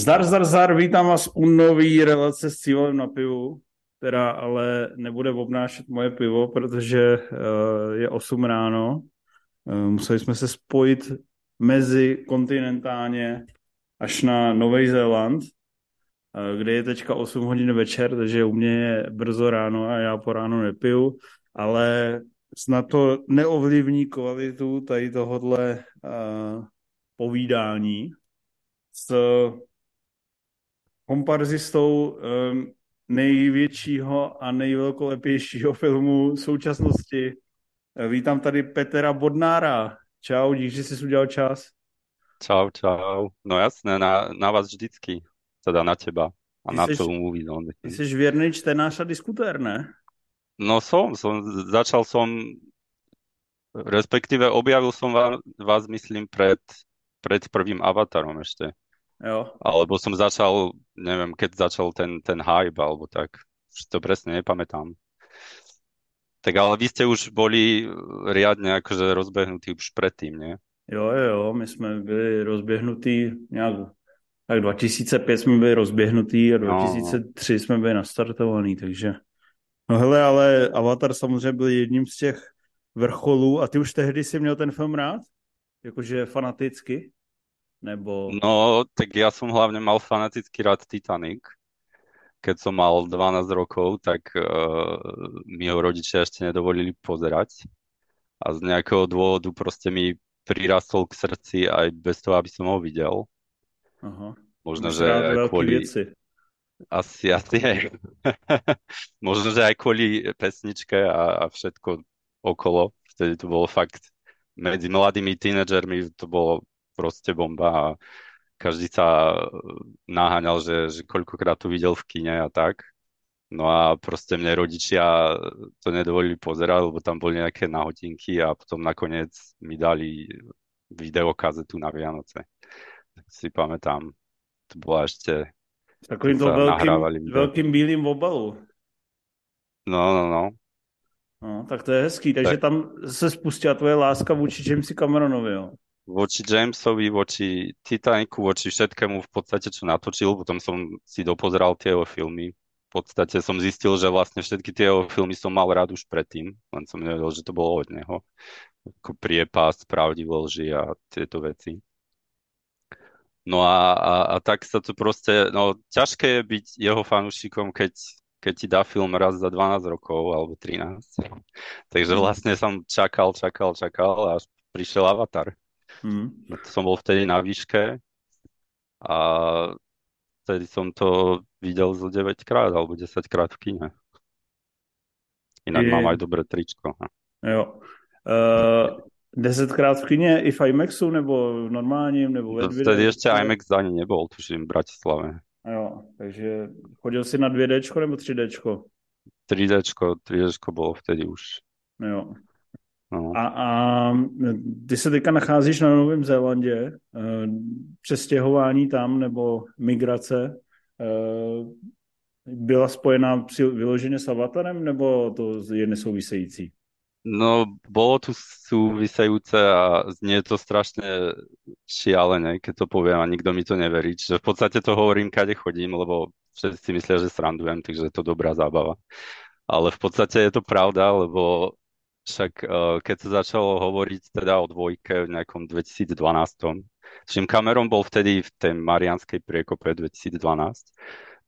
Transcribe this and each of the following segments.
Zdar, zdar, zdar, vítám vás u nový relace s cílem na pivu, která ale nebude obnášet moje pivo, protože uh, je 8 ráno. Uh, museli jsme se spojit mezi kontinentálně až na Nový Zéland, uh, kde je teďka 8 hodin večer, takže u mě je brzo ráno a já po ráno nepiju, ale snad to neovlivní kvalitu tady tohodle uh, povídání s komparzistou um, největšího a nejvelkolepějšího filmu současnosti. Vítám tady Petra Bodnára. Čau, díky, že jsi udělal čas. Čau, čau. No jasné, na, na vás vždycky. Teda na teba a ty na celú movie zone. Ty jsi věrný čtenář a diskutér, ne? No som, som, začal som, respektíve objavil som vás, vás myslím, pred, pred prvým avatarom ešte. Jo. Alebo som začal, neviem, keď začal ten, ten hype, alebo tak. Už to presne nepamätám. Tak ale vy ste už boli riadne akože rozbehnutí už predtým, nie? Jo, jo, my jsme byli rozběhnutí nějak, tak 2005 jsme byli rozběhnutí a 2003 no. jsme byli nastartovaní, takže no hele, ale Avatar samozřejmě byl jedním z těch vrcholů a ty už tehdy si měl ten film rád? Jakože fanaticky? Nebo... No, tak ja som hlavne mal fanatický rád Titanic. Keď som mal 12 rokov, tak uh, mi ho rodičia ešte nedovolili pozerať. A z nejakého dôvodu proste mi prirastol k srdci aj bez toho, aby som ho videl. Aha. Možno, že aj kvôli... Veci. Asi, asi aj. Možno, že aj kvôli pesničke a, a všetko okolo. Vtedy to bolo fakt medzi mladými tínedžermi to bolo proste bomba a každý sa naháňal, že, že koľkokrát to videl v kine a tak. No a proste mne rodičia to nedovolili pozerať, lebo tam boli nejaké nahotinky a potom nakoniec mi dali videokazetu na Vianoce. Tak si pamätám, to bola ešte... Takovým to veľkým, veľkým bílým obalu. No, no, no. No, tak to je hezký. Takže tak. tam se spustila tvoje láska vůči Jamesi Cameronovi, jo? Voči Jamesovi, voči Titanicu, voči všetkému v podstate, čo natočil. Potom som si dopozeral tie jeho filmy. V podstate som zistil, že vlastne všetky tie jeho filmy som mal rád už predtým, len som nevedel, že to bolo od neho. Ako priepast, pravdivé lži a tieto veci. No a, a, a tak sa to proste, no ťažké je byť jeho fanúšikom, keď, keď ti dá film raz za 12 rokov alebo 13. Takže vlastne som čakal, čakal, čakal a až prišiel Avatar. Mm. Som bol vtedy na výške a vtedy som to videl zo 9 krát alebo 10 krát v kine. Inak je... mám aj dobré tričko. Jo. Uh, 10 krát v kine i v IMAXu nebo normálním nebo ve Vtedy ešte IMAX ani nebol, tuším, v Bratislave. Jo, takže chodil si na 2D nebo 3D? 3D, 3D bolo vtedy už. Jo. No. A, a ty se teďka nacházíš na Novém Zélandě, eh, přestěhování tam nebo migrace eh, byla spojená vyloženě s avatarem, nebo to je nesouvisející? No, bolo tu súvisejúce a znie to strašne šialené, keď to poviem a nikto mi to neverí. Čiže v podstate to hovorím, kade chodím, lebo všetci si myslia, že srandujem, takže je to dobrá zábava. Ale v podstate je to pravda, lebo však uh, keď sa začalo hovoriť teda o dvojke v nejakom 2012. Čím Cameron bol vtedy v tej Marianskej priekope 2012.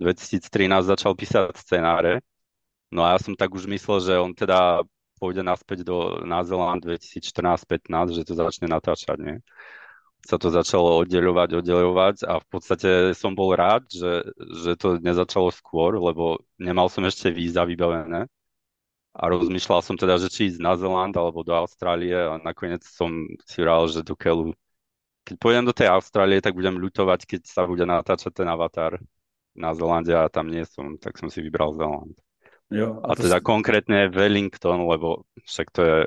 2013 začal písať scenáre. No a ja som tak už myslel, že on teda pôjde naspäť do na Zeland 2014-15, že to začne natáčať, nie? Sa to začalo oddeľovať, oddeľovať a v podstate som bol rád, že, že to nezačalo skôr, lebo nemal som ešte víza vybavené a rozmýšľal som teda, že či ísť na Zeland alebo do Austrálie a nakoniec som si vral, že do Kelu. Keď pôjdem do tej Austrálie, tak budem ľutovať, keď sa bude natáčať ten avatar na Zelande a tam nie som, tak som si vybral Zeland. Jo, a, a teda si... konkrétne Wellington, lebo však to je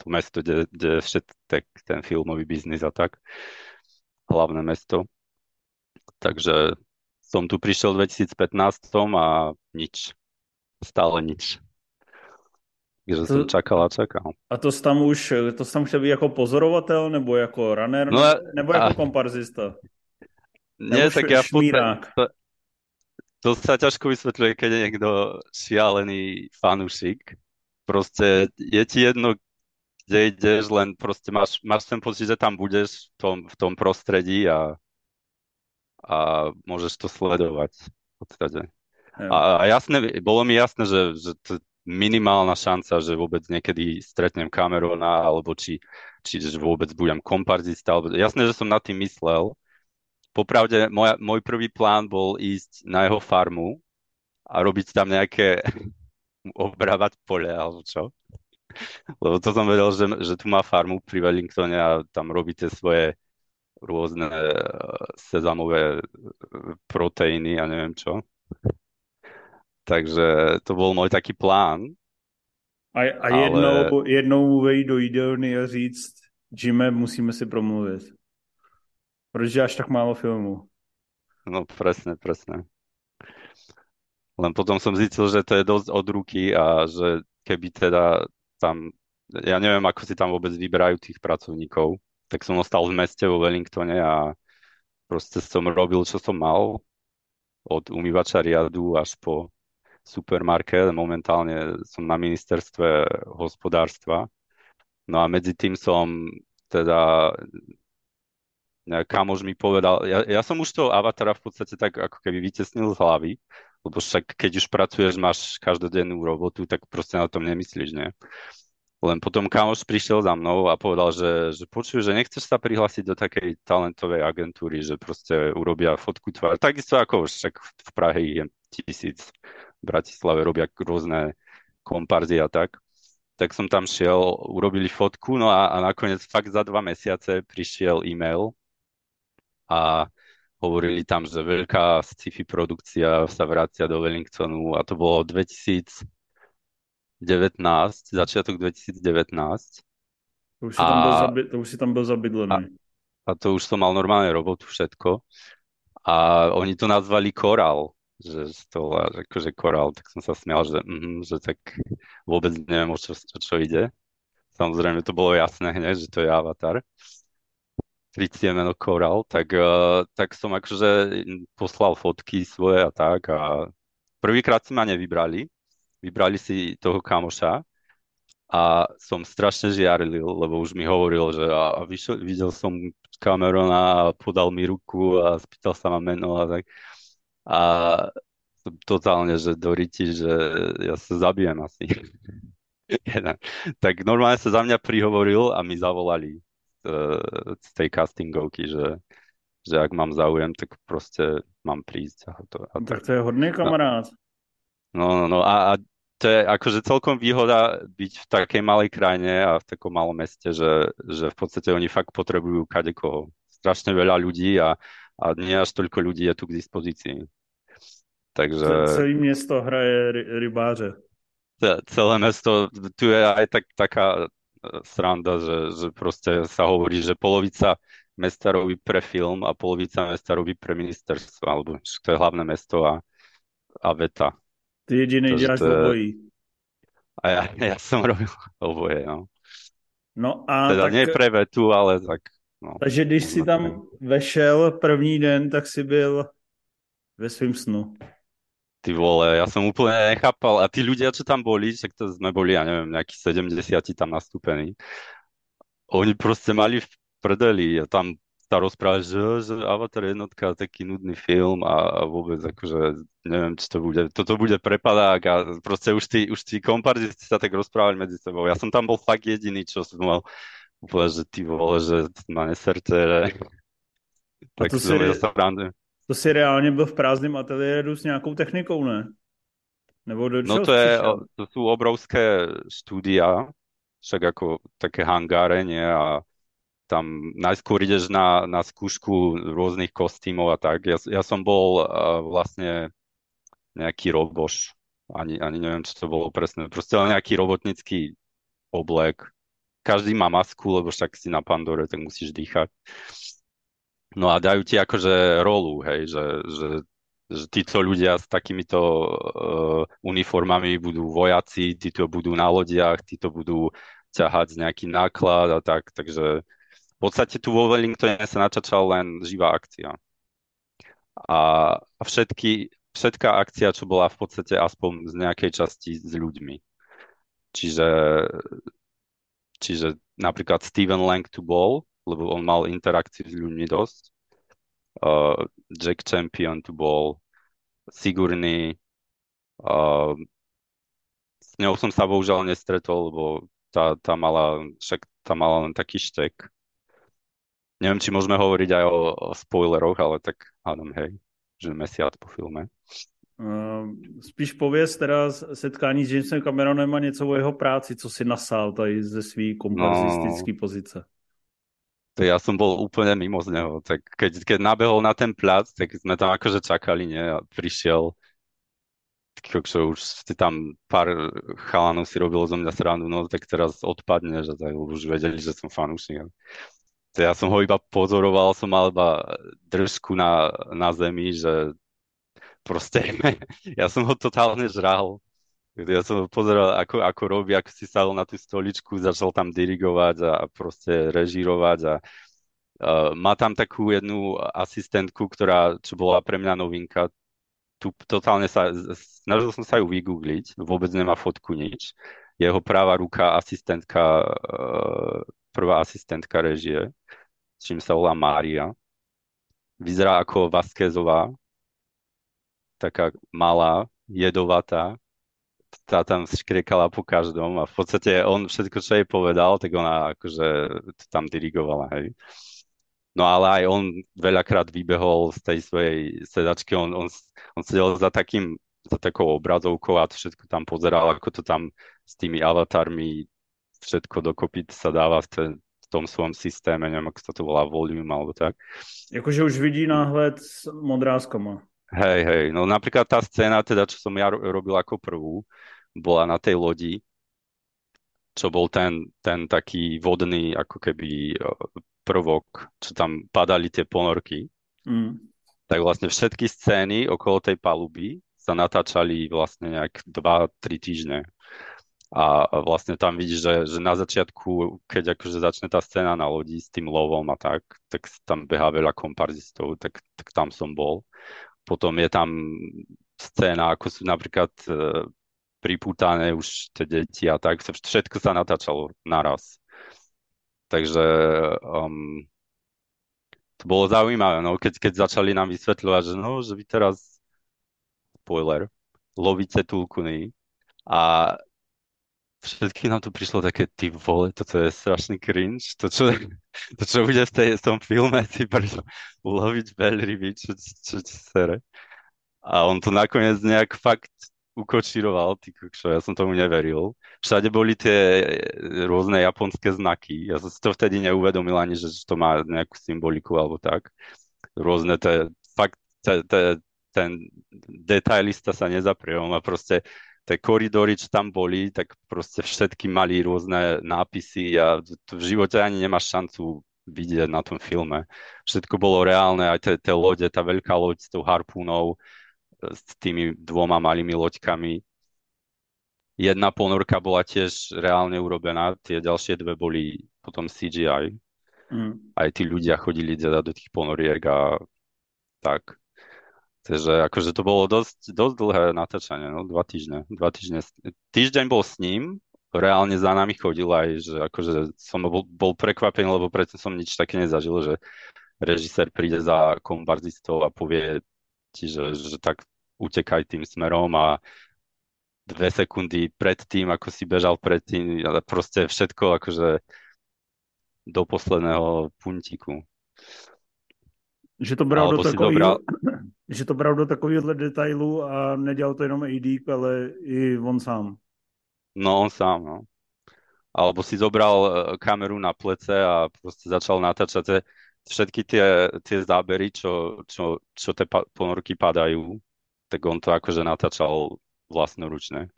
to mesto, kde, kde všetek ten filmový biznis a tak. Hlavné mesto. Takže som tu prišiel v 2015 a nič. Stále nič. Takže to, jsem čakal a čakal. A to tam už, to tam chtěl být jako pozorovatel, nebo jako runner, no, nebo jako a, komparzista? Nie, tak ja v podstate, to, to sa ťažko vysvetľuje, keď je niekto šialený fanúšik. Proste je ti jedno, kde ideš, len proste máš, máš ten pocit, že tam budeš v tom, v tom prostredí a, a môžeš to sledovať v podstate. A, a jasné, bolo mi jasné, že, že to minimálna šanca, že vôbec niekedy stretnem Camerona, alebo či, či že vôbec budem komparzista. Alebo... Jasné, že som nad tým myslel, popravde moja, môj prvý plán bol ísť na jeho farmu a robiť tam nejaké obrávať pole alebo čo. Lebo to som vedel, že, že tu má farmu pri Wellingtone a tam robí tie svoje rôzne eh, sezamové eh, proteíny a neviem čo. Takže to bol môj taký plán. A, a jednou, ale... jednou vejít do jídelny a říct, Jimmy, musíme si promluvit. Proč až tak málo filmů? No presne, presne. Len potom som zistil, že to je dosť od ruky a že keby teda tam, ja neviem, ako si tam vôbec vyberajú tých pracovníkov, tak som ostal v meste vo Wellingtone a proste som robil, čo som mal, od umývača riadu až po supermarket. Momentálne som na ministerstve hospodárstva. No a medzi tým som teda kamož mi povedal, ja, ja som už toho avatara v podstate tak ako keby vytesnil z hlavy, lebo však keď už pracuješ, máš každodennú robotu, tak proste na tom nemyslíš, nie? Len potom kamoš prišiel za mnou a povedal, že, že počuj, že nechceš sa prihlásiť do takej talentovej agentúry, že proste urobia fotku tvár. Takisto ako však v Prahe je tisíc, v Bratislave robia rôzne komparzy a tak. Tak som tam šiel, urobili fotku, no a, a nakoniec fakt za dva mesiace prišiel e-mail a hovorili tam, že veľká sci-fi produkcia sa vracia do Wellingtonu a to bolo 2019, začiatok 2019. To už si, a, tam, bol zabi- to už si tam bol zabydlený. A, a to už som mal normálne robotu, všetko. A oni to nazvali Koral, že to akože Koral, tak som sa smial, že, mm, že tak vôbec neviem, o čo, čo, čo ide. Samozrejme, to bolo jasné hneď, že to je Avatar krycie meno Coral, tak, uh, tak som akože poslal fotky svoje a tak a prvýkrát si ma nevybrali, vybrali si toho kamoša a som strašne žiarlil, lebo už mi hovoril, že a, a vyšel, videl som Camerona a podal mi ruku a spýtal sa ma meno a tak. A totálne, že do riti, že ja sa zabijem asi. tak normálne sa za mňa prihovoril a mi zavolali z tej castingovky, že, že ak mám záujem, tak proste mám prísť. A to, a tak to je hodný kamarád. No, no, no a, a to je akože celkom výhoda byť v takej malej krajine a v takom malom meste, že, že v podstate oni fakt potrebujú kadekoho. Strašne veľa ľudí a, a nie až toľko ľudí je tu k dispozícii. Takže... Celé mesto hraje rybáře. Celé mesto, tu je aj tak, taká sranda, že, že proste sa hovorí, že polovica mesta robí pre film a polovica mesta robí pre ministerstvo, alebo to je hlavné mesto a, a veta. Ty jediný děláš je... obojí. A ja, ja som robil oboje, no. No a teda tak... nie pre vetu, ale tak... No, Takže když si tam vešel první den, tak si byl ve svým snu. Ty vole, ja som úplne nechápal. A tí ľudia, čo tam boli, však to sme boli, ja neviem, nejakí 70 tam nastúpení, oni proste mali v prdeli a tam sa rozprávali, že, že Avatar jednotka je taký nudný film a, a vôbec akože neviem, či to bude, toto bude prepadák a proste už tí, už tí komparzisti sa tak rozprávali medzi sebou. Ja som tam bol fakt jediný, čo som mal úplne, že ty vole, že ma neserte, že... tak to si, sa to si reálně byl v prázdném ateliéru s nějakou technikou, ne? Nebo do No to, je, to sú obrovské štúdia, však ako také hangáre, nie? A tam najskôr ideš na, na skúšku rôznych kostýmov a tak. Ja, ja som bol uh, vlastne nejaký roboš, ani, ani neviem, čo to bolo presne, proste len nejaký robotnický oblek. Každý má masku, lebo však si na Pandore, tak musíš dýchať. No a dajú ti akože rolu, hej, že, že, že títo ľudia s takýmito uh, uniformami budú vojaci, títo budú na lodiach, títo budú ťahať nejaký náklad a tak, takže v podstate tu vo Wellingtone sa načačal len živá akcia. a všetky, všetká akcia, čo bola v podstate aspoň z nejakej časti s ľuďmi. Čiže, čiže napríklad Steven Lang tu bol, lebo on mal interakciu s ľuďmi dosť. Uh, Jack Champion tu bol, Sigurný. Uh, s ňou som sa bohužiaľ nestretol, lebo tá, tá mala, však tá mala len taký štek. Neviem, či môžeme hovoriť aj o, o spoileroch, ale tak hádam, hej, že mesiac po filme. Uh, spíš pověz teda setkání s Jamesem Cameronem a něco o jeho práci, co si nasál tady ze svý kompozistické no, pozice. To ja som bol úplne mimo z neho. Tak keď, keď nabehol na ten plac, tak sme tam akože čakali, nie? A prišiel čo už si tam pár chalanov si robilo zo mňa srandu, no tak teraz odpadne, že tak, už vedeli, že som fanúšik. To ja som ho iba pozoroval, som mal iba držku na, na zemi, že proste ja som ho totálne žral. Ja som pozeral, ako, ako robí, ako si sadol na tú stoličku, začal tam dirigovať a proste režírovať a uh, má tam takú jednu asistentku, ktorá, čo bola pre mňa novinka, tu totálne sa, snažil som sa ju vygoogliť, vôbec nemá fotku nič. Jeho práva ruka, asistentka, uh, prvá asistentka režie, čím sa volá Mária. Vyzerá ako Vasquezová, taká malá, jedovatá, tá tam škriekala po každom a v podstate on všetko, čo jej povedal, tak ona akože tam dirigovala, hej. No ale aj on veľakrát vybehol z tej svojej sedačky, on, on, on sedel za takým, za takou obrazovkou a to všetko tam pozeral, ako to tam s tými avatarmi všetko dokopy sa dáva v, ten, v tom svojom systéme, neviem, ako sa to volá, volume alebo tak. Jakože už vidí náhled s modrázkama. Hej, hej, no napríklad tá scéna, teda, čo som ja robil ako prvú, bola na tej lodi, čo bol ten, ten taký vodný, ako keby e, prvok, čo tam padali tie ponorky. Mm. Tak vlastne všetky scény okolo tej paluby sa natáčali vlastne nejak 2-3 týždne. A vlastne tam vidíš, že, že na začiatku, keď akože začne tá scéna na lodi s tým lovom a tak, tak tam behá veľa komparzistov, tak, tak tam som bol. Potom je tam scéna, ako sú napríklad e, pripútané už tie deti a tak. Všetko sa natáčalo naraz. Takže um, to bolo zaujímavé, no, keď, keď začali nám vysvetľovať, že no, že vy teraz, spoiler, lovíte tulkuny a všetky nám to prišlo také, ty vole, toto je strašný cringe, to čo, to, čo bude v, tej, v tom filme, ty prečo uloviť veľryby, čo, čo, čo sere. A on to nakoniec nejak fakt ukočíroval, ty kokšo, ja som tomu neveril. Všade boli tie rôzne japonské znaky, ja som si to vtedy neuvedomil ani, že to má nejakú symboliku alebo tak. Rôzne tie, fakt, te, te, ten detailista sa nezapriel, a proste tie koridory, čo tam boli, tak proste všetky mali rôzne nápisy a v živote ani nemáš šancu vidieť na tom filme. Všetko bolo reálne, aj tie lode, tá veľká loď s tou harpúnou, s tými dvoma malými loďkami. Jedna ponorka bola tiež reálne urobená, tie ďalšie dve boli potom CGI. Mm. Aj tí ľudia chodili teda do tých ponoriek a tak. Takže akože to bolo dosť, dosť dlhé natáčanie, no, dva týždne. Dva týždne. Týždeň bol s ním, reálne za nami chodil aj, že akože som bol, bol prekvapený, lebo predtým som nič také nezažil, že režisér príde za kombarzistov a povie ti, že, že tak utekaj tým smerom a dve sekundy pred tým, ako si bežal predtým, ale proste všetko akože do posledného puntíku. Že to bral do takového, dobral... že to bral do takovýchhle detailů a nedělal to jenom AD, ale i on sám. No, on sám, no. Alebo si zobral e, kameru na plece a proste začal natáčať všetky tie, tie zábery, čo, čo, čo tie ponorky padajú, tak on to akože natáčal vlastnoručne.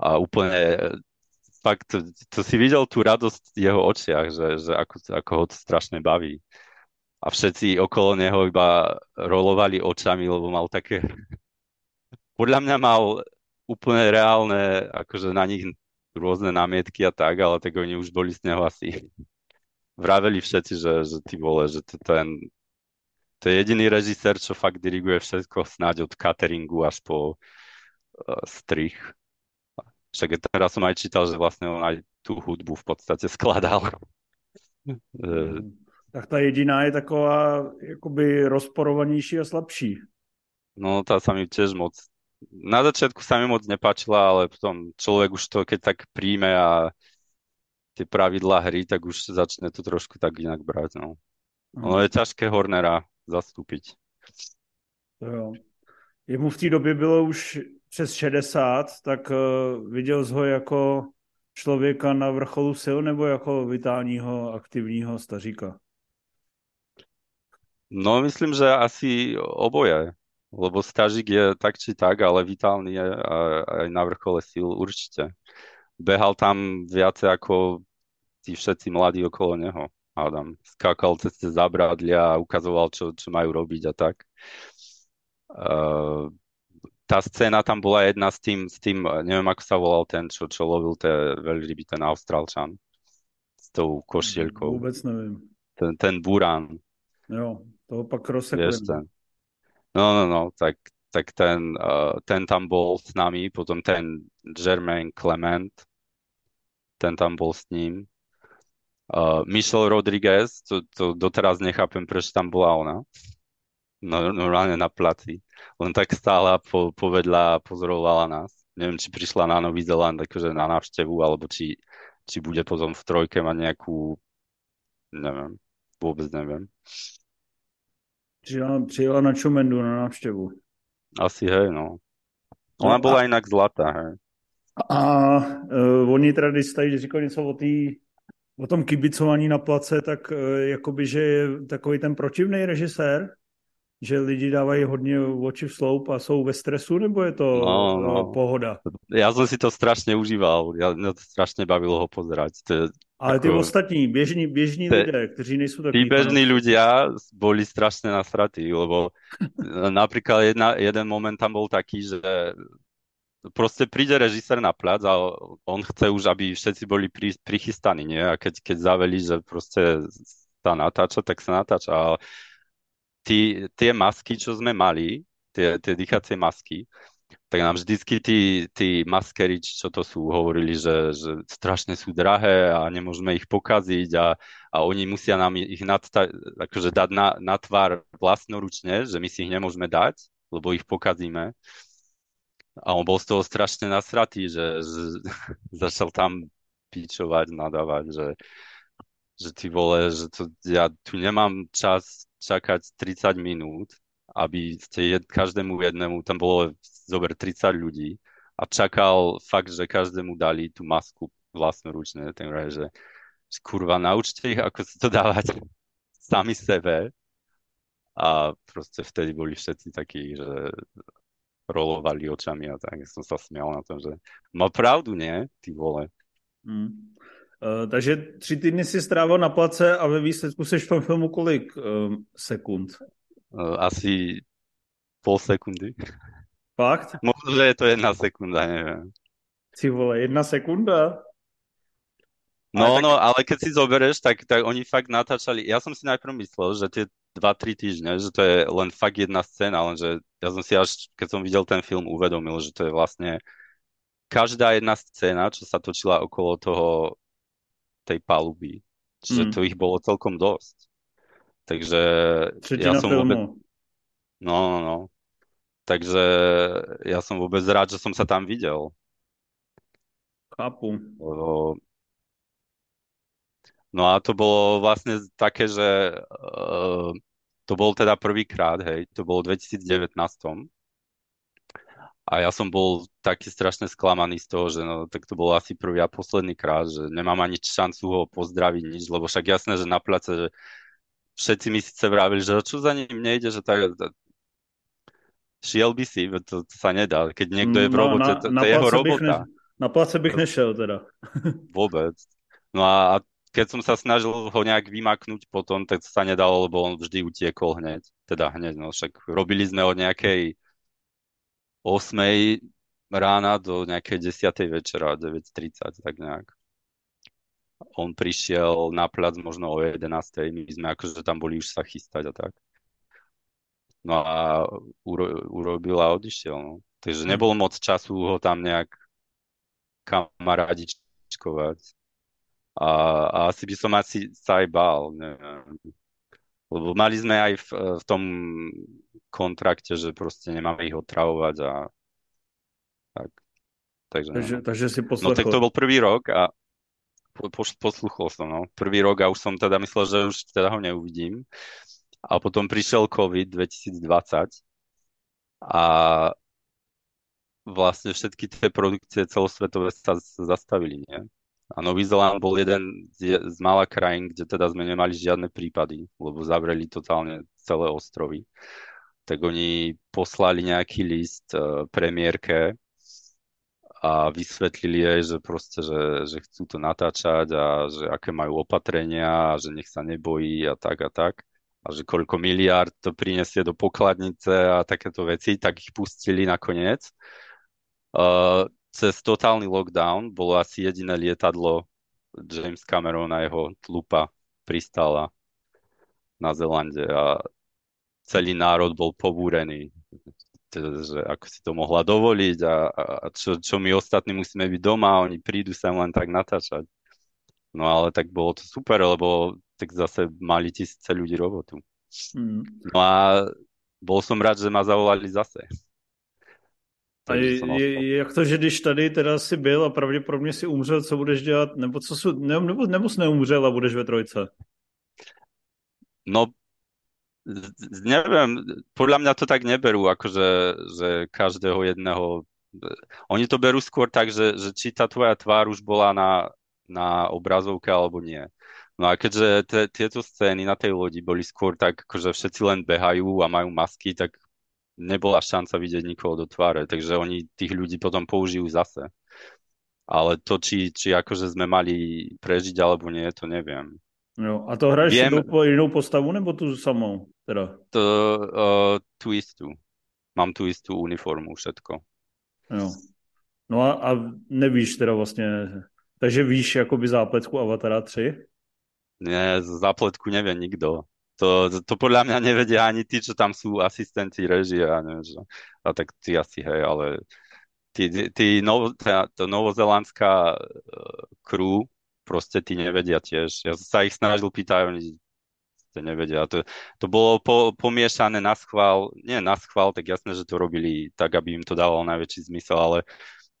A úplne fakt, to, to si videl tú radosť v jeho očiach, že, že ako, ako ho to strašne baví a všetci okolo neho iba rolovali očami, lebo mal také... Podľa mňa mal úplne reálne, akože na nich rôzne námietky a tak, ale tak oni už boli z neho asi... Vraveli všetci, že, že ty vole, že to ten... to je jediný režisér, čo fakt diriguje všetko snáď od cateringu až po uh, strich. Však teraz som aj čítal, že vlastne on aj tú hudbu v podstate skladal. Tak ta jediná je taková jakoby rozporovanější a slabší. No, tá sa mi tiež moc... Na začiatku sa mi moc nepáčila, ale potom človek už to keď tak príjme a tie pravidlá hry, tak už začne to trošku tak inak brať, no. Ono je ťažké Hornera zastúpiť. To jo. Jemu v té době bylo už přes 60, tak uh, viděl jsi ho jako člověka na vrcholu sil nebo jako vitálního, aktivního staříka? No, myslím, že asi oboje. Lebo stažík je tak či tak, ale vitálny je aj na vrchole síl určite. Behal tam viacej ako tí všetci mladí okolo neho. Adam skákal cez tie zábradlia a ukazoval, čo, čo majú robiť a tak. Uh, tá scéna tam bola jedna s tým, s tým, neviem ako sa volal ten, čo, čo lovil tie veľryby, ten Austrálčan s tou košielkou. Vôbec neviem. Ten, ten Burán. Jo, toho pak rozsekujem. No, no, no, tak, tak ten, uh, ten tam bol s nami, potom ten Jermaine Clement, ten tam bol s ním. Uh, Michelle Rodriguez, to, to doteraz nechápem, prečo tam bola ona no, normálne na placi. Len tak stála po, povedla a pozorovala nás. Neviem, či prišla na Nový Zeland akože na návštevu, alebo či, či bude potom v trojke mať nejakú, neviem, vôbec neviem. Přijela, přijela na Čumendu na návštevu. Asi hej, no. Ona no, bola a... inak zlatá, hej. A uh, oni teda, když tady říkali něco o, tý, o tom kibicování na place, tak uh, jakoby, že je takový ten protivný režisér, že lidi dávají hodně oči v sloup a jsou ve stresu, nebo je to no, no. pohoda? Ja som si to strašne užíval, ja, mňa to strašne bavilo ho pozerať. To je, Ale ty ostatní, běžní, běžní te, lidé, kteří nejsou takoví... Tí bežní ľudia boli strašne nasratí, lebo napríklad jedna, jeden moment tam bol taký, že proste príde režisér na plac a on chce už, aby všetci boli pri, prichystaní, nie? A keď, keď zaveli, že proste sa natáča, tak sa natáča. A tí, tie masky, čo sme mali, tie, tie dýchacie masky, tak nám vždycky tí, tí maskery, čo to sú, hovorili, že, že strašne sú drahé a nemôžeme ich pokaziť a, a oni musia nám ich nadta, akože dať na, na tvár vlastnoručne, že my si ich nemôžeme dať, lebo ich pokazíme. A on bol z toho strašne nasratý, že, že začal tam pičovať, nadávať, že, že ty vole, že to, ja tu nemám čas čakať 30 minút, aby ste jed, každému jednému, tam bolo zober 30 ľudí a čakal fakt, že každému dali tú masku vlastnoručne, ten vraj, že, kurva, naučte ich, ako si to dávať sami sebe a proste vtedy boli všetci takí, že rolovali očami a tak som sa smial na tom, že má pravdu, nie? Ty vole. Mm. Uh, takže tři týdny si strávil na place a ve výsledku seš v tom filmu kolik uh, sekund? Uh, asi pol sekundy. Fakt? Možno, že je to jedna sekunda, neviem. Ty vole, jedna sekunda? No, ale tak... no, ale keď si zoberieš, tak, tak oni fakt natáčali, ja som si najprv myslel, že tie 2-3 týždne, že to je len fakt jedna scéna, lenže ja som si až, keď som videl ten film, uvedomil, že to je vlastne každá jedna scéna, čo sa točila okolo toho tej paluby. Čiže mm. to ich bolo celkom dosť. Takže Tretina ja som filmu. vôbec... No, no, no. Takže ja som vôbec rád, že som sa tam videl. Chápu. No a to bolo vlastne také, že uh, to bol teda prvýkrát, hej, to bolo v 2019. A ja som bol taký strašne sklamaný z toho, že no, tak to bol asi prvý a posledný krát, že nemám ani šancu ho pozdraviť nič, lebo však jasné, že na place, že všetci mi síce vravili, že čo za ním nejde, že tak, šiel by si, to, to sa nedá. Keď niekto je v no, robote, no, to, to je jeho robota. Ne, na place bych nešiel teda. Vôbec. No a, a keď som sa snažil ho nejak vymaknúť potom, tak to sa nedalo, lebo on vždy utiekol hneď. Teda hneď, no však robili sme od nejakej 8 rána do nejakej 10. večera, 9.30, tak nejak. On prišiel na plac možno o 11. My sme akože tam boli už sa chystať a tak. No a uro, urobil a odišiel. No. Takže Hm. nebolo moc času ho tam nejak kamaradičkovať. A, a asi by som asi sa aj bál, neviem. Lebo mali sme aj v, v tom kontrakte, že proste nemáme ich otravovať a tak. Takže, Takže, takže si No poslechl. tak to bol prvý rok a posluchol som, no. Prvý rok a už som teda myslel, že už teda ho neuvidím. A potom prišiel COVID 2020 a vlastne všetky tie produkcie celosvetové sa zastavili, nie? A Nový Zeland bol jeden z, z mála krajín, kde teda sme nemali žiadne prípady, lebo zavreli totálne celé ostrovy. Tak oni poslali nejaký list uh, premiérke a vysvetlili jej, že proste, že, že chcú to natáčať a že aké majú opatrenia a že nech sa nebojí a tak a tak. A že koľko miliard to prinesie do pokladnice a takéto veci, tak ich pustili nakoniec. Uh, cez totálny lockdown bolo asi jediné lietadlo James Cameron a jeho tlupa pristála na Zelande a celý národ bol pobúrený teda, že ako si to mohla dovoliť a, a čo, čo my ostatní musíme byť doma a oni prídu sem len tak natáčať. No ale tak bolo to super, lebo tak zase mali tisíce ľudí robotu. Hm. No a bol som rád, že ma zavolali zase. A je, je, jak to, že když tady teda si byl a pravděpodobně si umřel, co budeš dělat, nebo co jsou, ne, nebo, nebo jsi neumřel a budeš ve trojce? No, neviem, podľa mňa to tak neberú, akože že každého jedného... Oni to berú skôr tak, že, že či tá tvoja tvár už bola na, na obrazovke alebo nie. No a keďže te, tieto scény na tej lodi boli skôr tak, akože všetci len behajú a majú masky, tak nebola šanca vidieť nikoho do tváre, takže oni tých ľudí potom použijú zase. Ale to, či, či akože sme mali prežiť alebo nie, to neviem. Jo. A to hraješ Viem- jinou, po- jinou postavu nebo tu samou? Teda. To, uh, tú istú. Mám tú istú uniformu, všetko. Jo. No a, a nevíš teda vlastně, takže víš jakoby zápletku Avatara 3? Nie, zápletku nevie nikto. To, to, to podľa mňa nevedia ani tí, čo tam sú asistenti režie a neviem, že, a tak tí asi, hej, ale tí, tí, novo, tá, tá novozelandská uh, crew, proste tí nevedia tiež. Ja sa ich snažil pýtať, oni to nevedia. To, to bolo po, pomiešané na schvál, nie na schvál, tak jasné, že to robili tak, aby im to dávalo najväčší zmysel, ale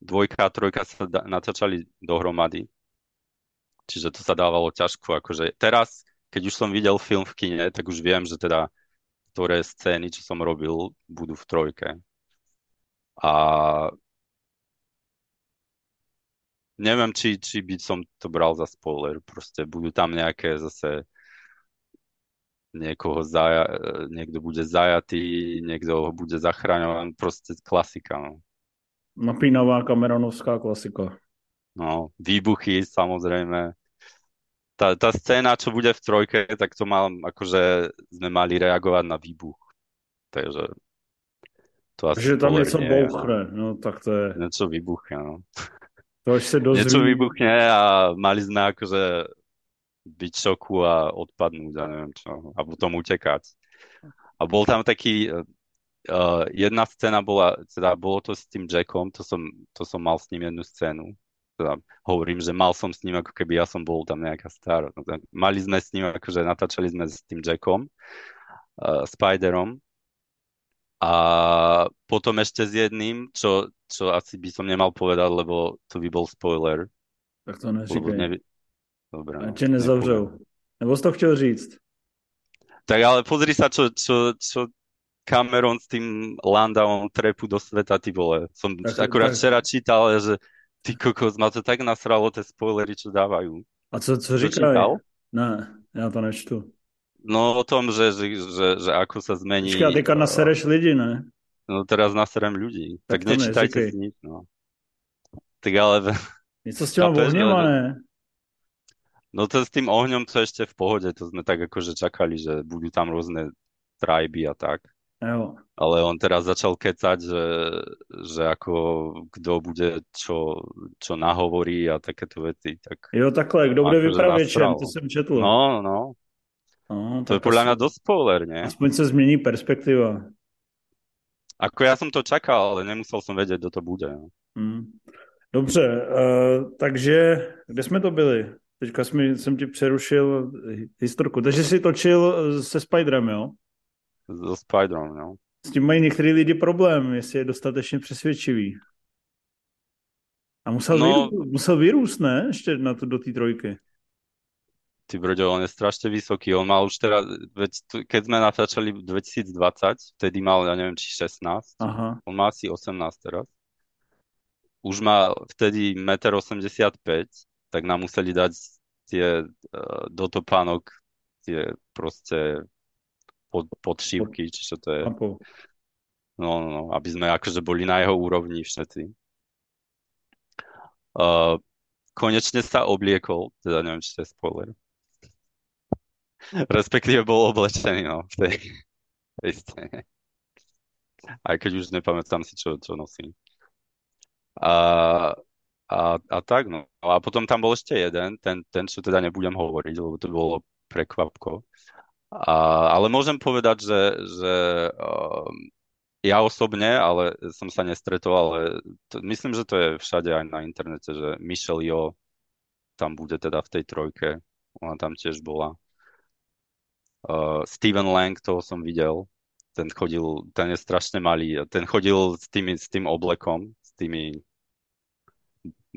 dvojka a trojka sa da, natáčali dohromady. Čiže to sa dávalo ťažko. Akože teraz, keď už som videl film v kine, tak už viem, že teda ktoré scény, čo som robil, budú v trojke. A neviem, či, či by som to bral za spoiler. Proste budú tam nejaké zase niekoho zaja, niekto bude zajatý, niekto ho bude zachraňovaný, proste klasika. No. Napínavá Cameronovská klasika. No, výbuchy samozrejme. Tá, tá scéna, čo bude v trojke, tak to mám, akože sme mali reagovať na výbuch. Takže to asi Takže tam spoiler něco nie je, no. bouchne, no tak to je, Niečo vybuchne, no. To až se dozví. Niečo vybuchne a mali sme akože byť v šoku a odpadnúť a neviem čo. A potom utekať. A bol tam taký, uh, jedna scéna bola, teda bolo to s tým Jackom, to som, to som mal s ním jednu scénu. Teda hovorím, že mal som s ním, ako keby ja som bol tam nejaká star. Tak Mali sme s ním, akože natáčali sme s tým Jackom, uh, Spiderom. A potom ešte s jedným, čo, čo asi by som nemal povedať, lebo to by bol spoiler. Tak to neříkej. nevi... Dobre, A no, tě nezavřou. nepoviem. Nebo jsi to chtěl říct? Tak ale pozri sa, čo, čo, čo Cameron s tým Landavom trepu do sveta, ty vole. Som Tak- akurát tak- včera čítal, že ty kokos, ma to tak nasralo, tie spoilery, čo dávajú. A co, co říkají? Ne, já to nečtu. No o tom, že, že, že, že ako sa zmení... Počkej, a teďka uh, nasereš lidi, ne? No teraz naserem ľudí. Tak Tak, nečítajte neříkej. si nič, no. Tak ale... Něco s těma že- ne? No to s tým ohňom to ešte v pohode, to sme tak akože čakali, že budú tam rôzne trajby a tak. Jo. Ale on teraz začal kecať, že, že ako kto bude čo, čo nahovorí a takéto veci. Tak Jo, takhle, kdo bude Akože vypravěčem, to jsem četl. no, no. No, to je podľa mňa dosť spoiler, nie? Aspoň sa zmení perspektíva. Ako ja som to čakal, ale nemusel som vedieť, kto to bude. No. Hmm. Dobře, uh, takže kde jsme to byli? Teďka jsem, jsem ti přerušil historku. Takže jsi točil se Spiderem, jo? So Spiderem, jo. S tím mají některý lidi problém, jestli je dostatečně přesvědčivý. A musel, no, vyrůst, musel vyrůst, ne? Ještě na to, do té trojky. Ty brďo, on je strašne vysoký. On mal už teraz, veď keď sme natáčali v 2020, vtedy mal, ja neviem, či 16. Aha. On má asi 18 teraz. Už má vtedy 1,85 m, tak nám museli dať tie uh, do topánok tie proste pod, podšívky, či čo to je. No, no, no, aby sme akože boli na jeho úrovni všetci. Uh, konečne sa obliekol, teda neviem, či to je spoiler, Respektíve bol oblečený, no, v tej, tej scéne. Aj keď už nepamätám si, čo, čo nosí. A, a, a tak, no. A potom tam bol ešte jeden, ten, ten čo teda nebudem hovoriť, lebo to bolo prekvapko. A, ale môžem povedať, že, že um, ja osobne, ale som sa nestretol, ale to, myslím, že to je všade aj na internete, že Michelle Jo tam bude teda v tej trojke. Ona tam tiež bola. Uh, Steven Lang, toho som videl, ten chodil, ten je strašne malý, ten chodil s, tými, s tým oblekom, s tými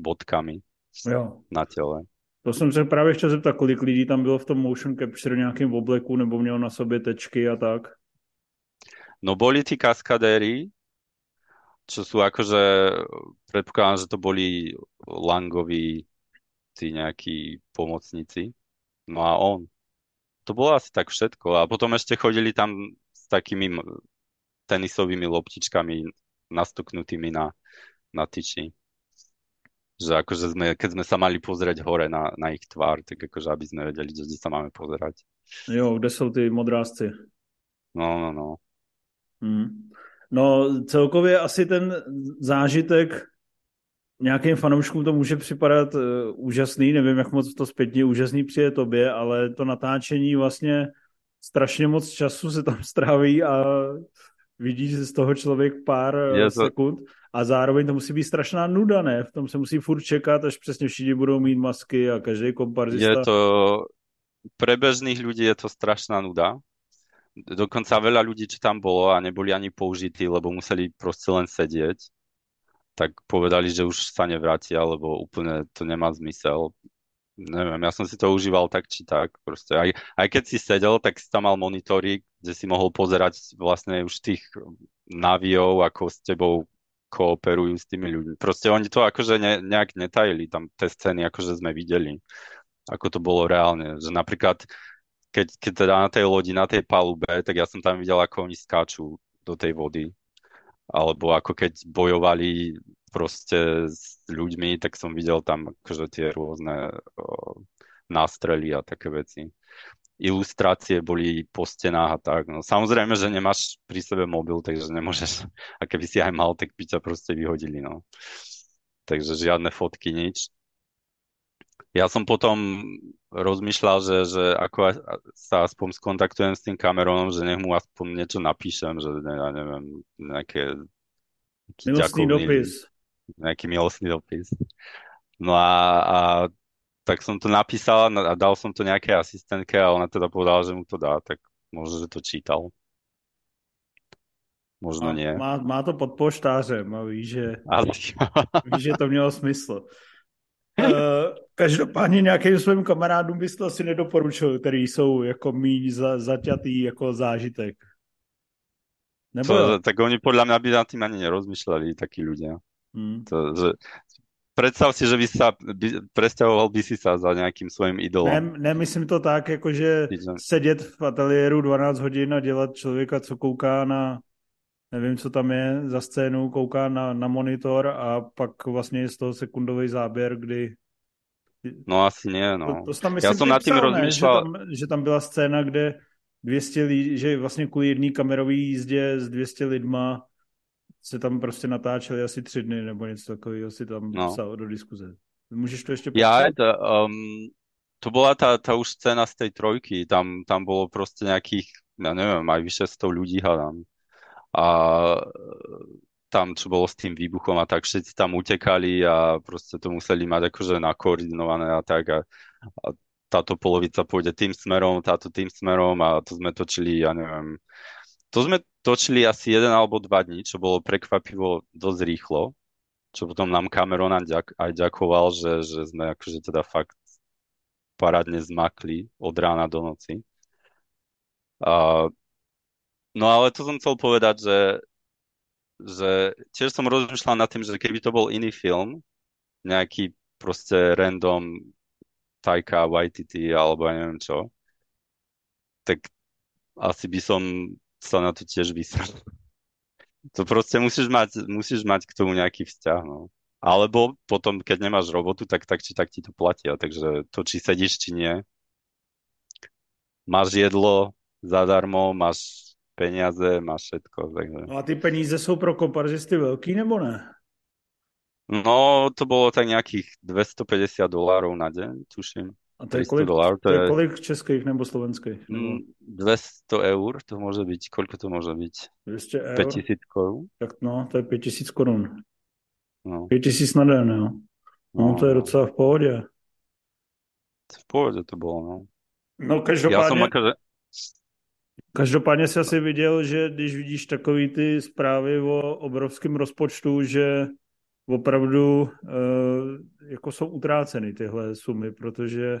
bodkami jo. na tele. To jsem se právě chtěl zeptat, kolik lidí tam bylo v tom motion capture nějakým obleku, nebo měl na sobě tečky a tak? No boli tí kaskadéri, čo sú akože, predpokladám, že to boli Langoví tí nejakí pomocníci. No a on, to bolo asi tak všetko. A potom ešte chodili tam s takými tenisovými loptičkami nastuknutými na, na tyči. Že akože sme, keď sme sa mali pozrieť hore na, na ich tvár, tak akože aby sme vedeli, kde sa máme pozerať. Jo, kde sú tí modrásci? No, no, no. Hmm. No celkově asi ten zážitek nějakým fanouškům to může připadat uh, úžasný, nevím, jak moc to zpětně úžasný přijde tobě, ale to natáčení vlastně strašně moc času se tam stráví a vidíš z toho člověk pár eh, Je to... sekund a zároveň to musí být strašná nuda, ne? V tom se musí furt čekat, až přesně všichni budou mít masky a každý komparzista. Je to, pre bežných ľudí je to strašná nuda. Dokonca veľa ľudí, čo tam bolo a neboli ani použití, lebo museli proste len sedieť tak povedali, že už sa nevrátia, lebo úplne to nemá zmysel. Neviem, ja som si to užíval tak či tak. Proste aj, aj keď si sedel, tak si tam mal monitory, kde si mohol pozerať vlastne už tých naviov, ako s tebou kooperujú s tými ľuďmi. Proste oni to akože ne, nejak netajili, tam tie scény akože sme videli, ako to bolo reálne. Že napríklad, keď, keď teda na tej lodi, na tej palube, tak ja som tam videl, ako oni skáču do tej vody alebo ako keď bojovali proste s ľuďmi, tak som videl tam akože tie rôzne o, nástrely a také veci. Ilustrácie boli po stenách a tak. No, samozrejme, že nemáš pri sebe mobil, takže nemôžeš, a keby si aj mal, tak by ťa proste vyhodili. No. Takže žiadne fotky, nič ja som potom rozmýšľal, že, že ako sa aspoň skontaktujem s tým Cameronom, že nech mu aspoň niečo napíšem, že ne, ja neviem, nejaké milostný dopis. Nejaký milostný dopis. No a, a tak som to napísal a dal som to nejakej asistentke a ona teda povedala, že mu to dá, tak možno, že to čítal. Možno má, nie. Má, má to pod poštářem a ví, že, Ale... ví, že to mělo smysl. Uh, každopádně nějakým svým kamarádům bys to asi nedoporučil, který jsou jako míň za, zaťatý jako zážitek. Nebo... To, tak oni podľa mňa by na tým ani nerozmýšľali, takí ľudia. Hmm. To, že, predstav si, že by sa, by, presťahoval by si sa za nejakým svojím idolom. Ne, nemyslím to tak, jako že sedět v ateliéru 12 hodin a dělat člověka, co kouká na nevím, co tam je za scénu, kouká na, na monitor a pak vlastně je z toho sekundový záběr, kdy No asi nie, no. To, to tam myslím, Já jsem nad tím rozmýšlel. Že tam, že tam byla scéna, kde 200 lidí, že vlastně kvůli jedné kamerové jízdě s 200 lidma se tam prostě natáčeli asi tři dny nebo něco takového si tam no. psal do diskuze. Můžeš to ještě Já, to, um, to bola tá, tá už scéna z tej trojky, tam, tam bolo proste nejakých, ja neviem, aj vyše 100 ľudí hádam. A tam, čo bolo s tým výbuchom a tak, všetci tam utekali a proste to museli mať akože nakoordinované a tak a, a táto polovica pôjde tým smerom, táto tým smerom a to sme točili, ja neviem, to sme točili asi jeden alebo dva dní, čo bolo prekvapivo dosť rýchlo, čo potom nám Cameron aj ďakoval, že, že sme akože teda fakt parádne zmakli od rána do noci. A, no ale to som chcel povedať, že že tiež som rozmýšľal nad tým, že keby to bol iný film, nejaký proste random Taika Waititi alebo ja neviem čo, tak asi by som sa na to tiež vysral. To proste musíš mať, musíš mať k tomu nejaký vzťah, no. Alebo potom, keď nemáš robotu, tak, tak či tak ti to platia. Takže to, či sedíš, či nie. Máš jedlo zadarmo, máš peniaze, máš všetko. Takže... No a ty peníze jsou pro komparzisty velký nebo ne? No, to bolo tak nejakých 250 dolárov na deň, tuším. A to je kolik, dolárov, to, to je kolik českých nebo slovenských? Nebo... 200 mm, eur to môže byť. Koľko to môže byť? 200 eur? 5000 korun? Tak no, to je 5000 korun. No. 5000 na den, jo. No, no, to je no. docela v pohodě. V pohodě to bolo, no. No každopádně... Ja som akože... Každopádně si asi viděl, že když vidíš takový ty zprávy o obrovském rozpočtu, že opravdu uh, jako jsou utráceny tyhle sumy, protože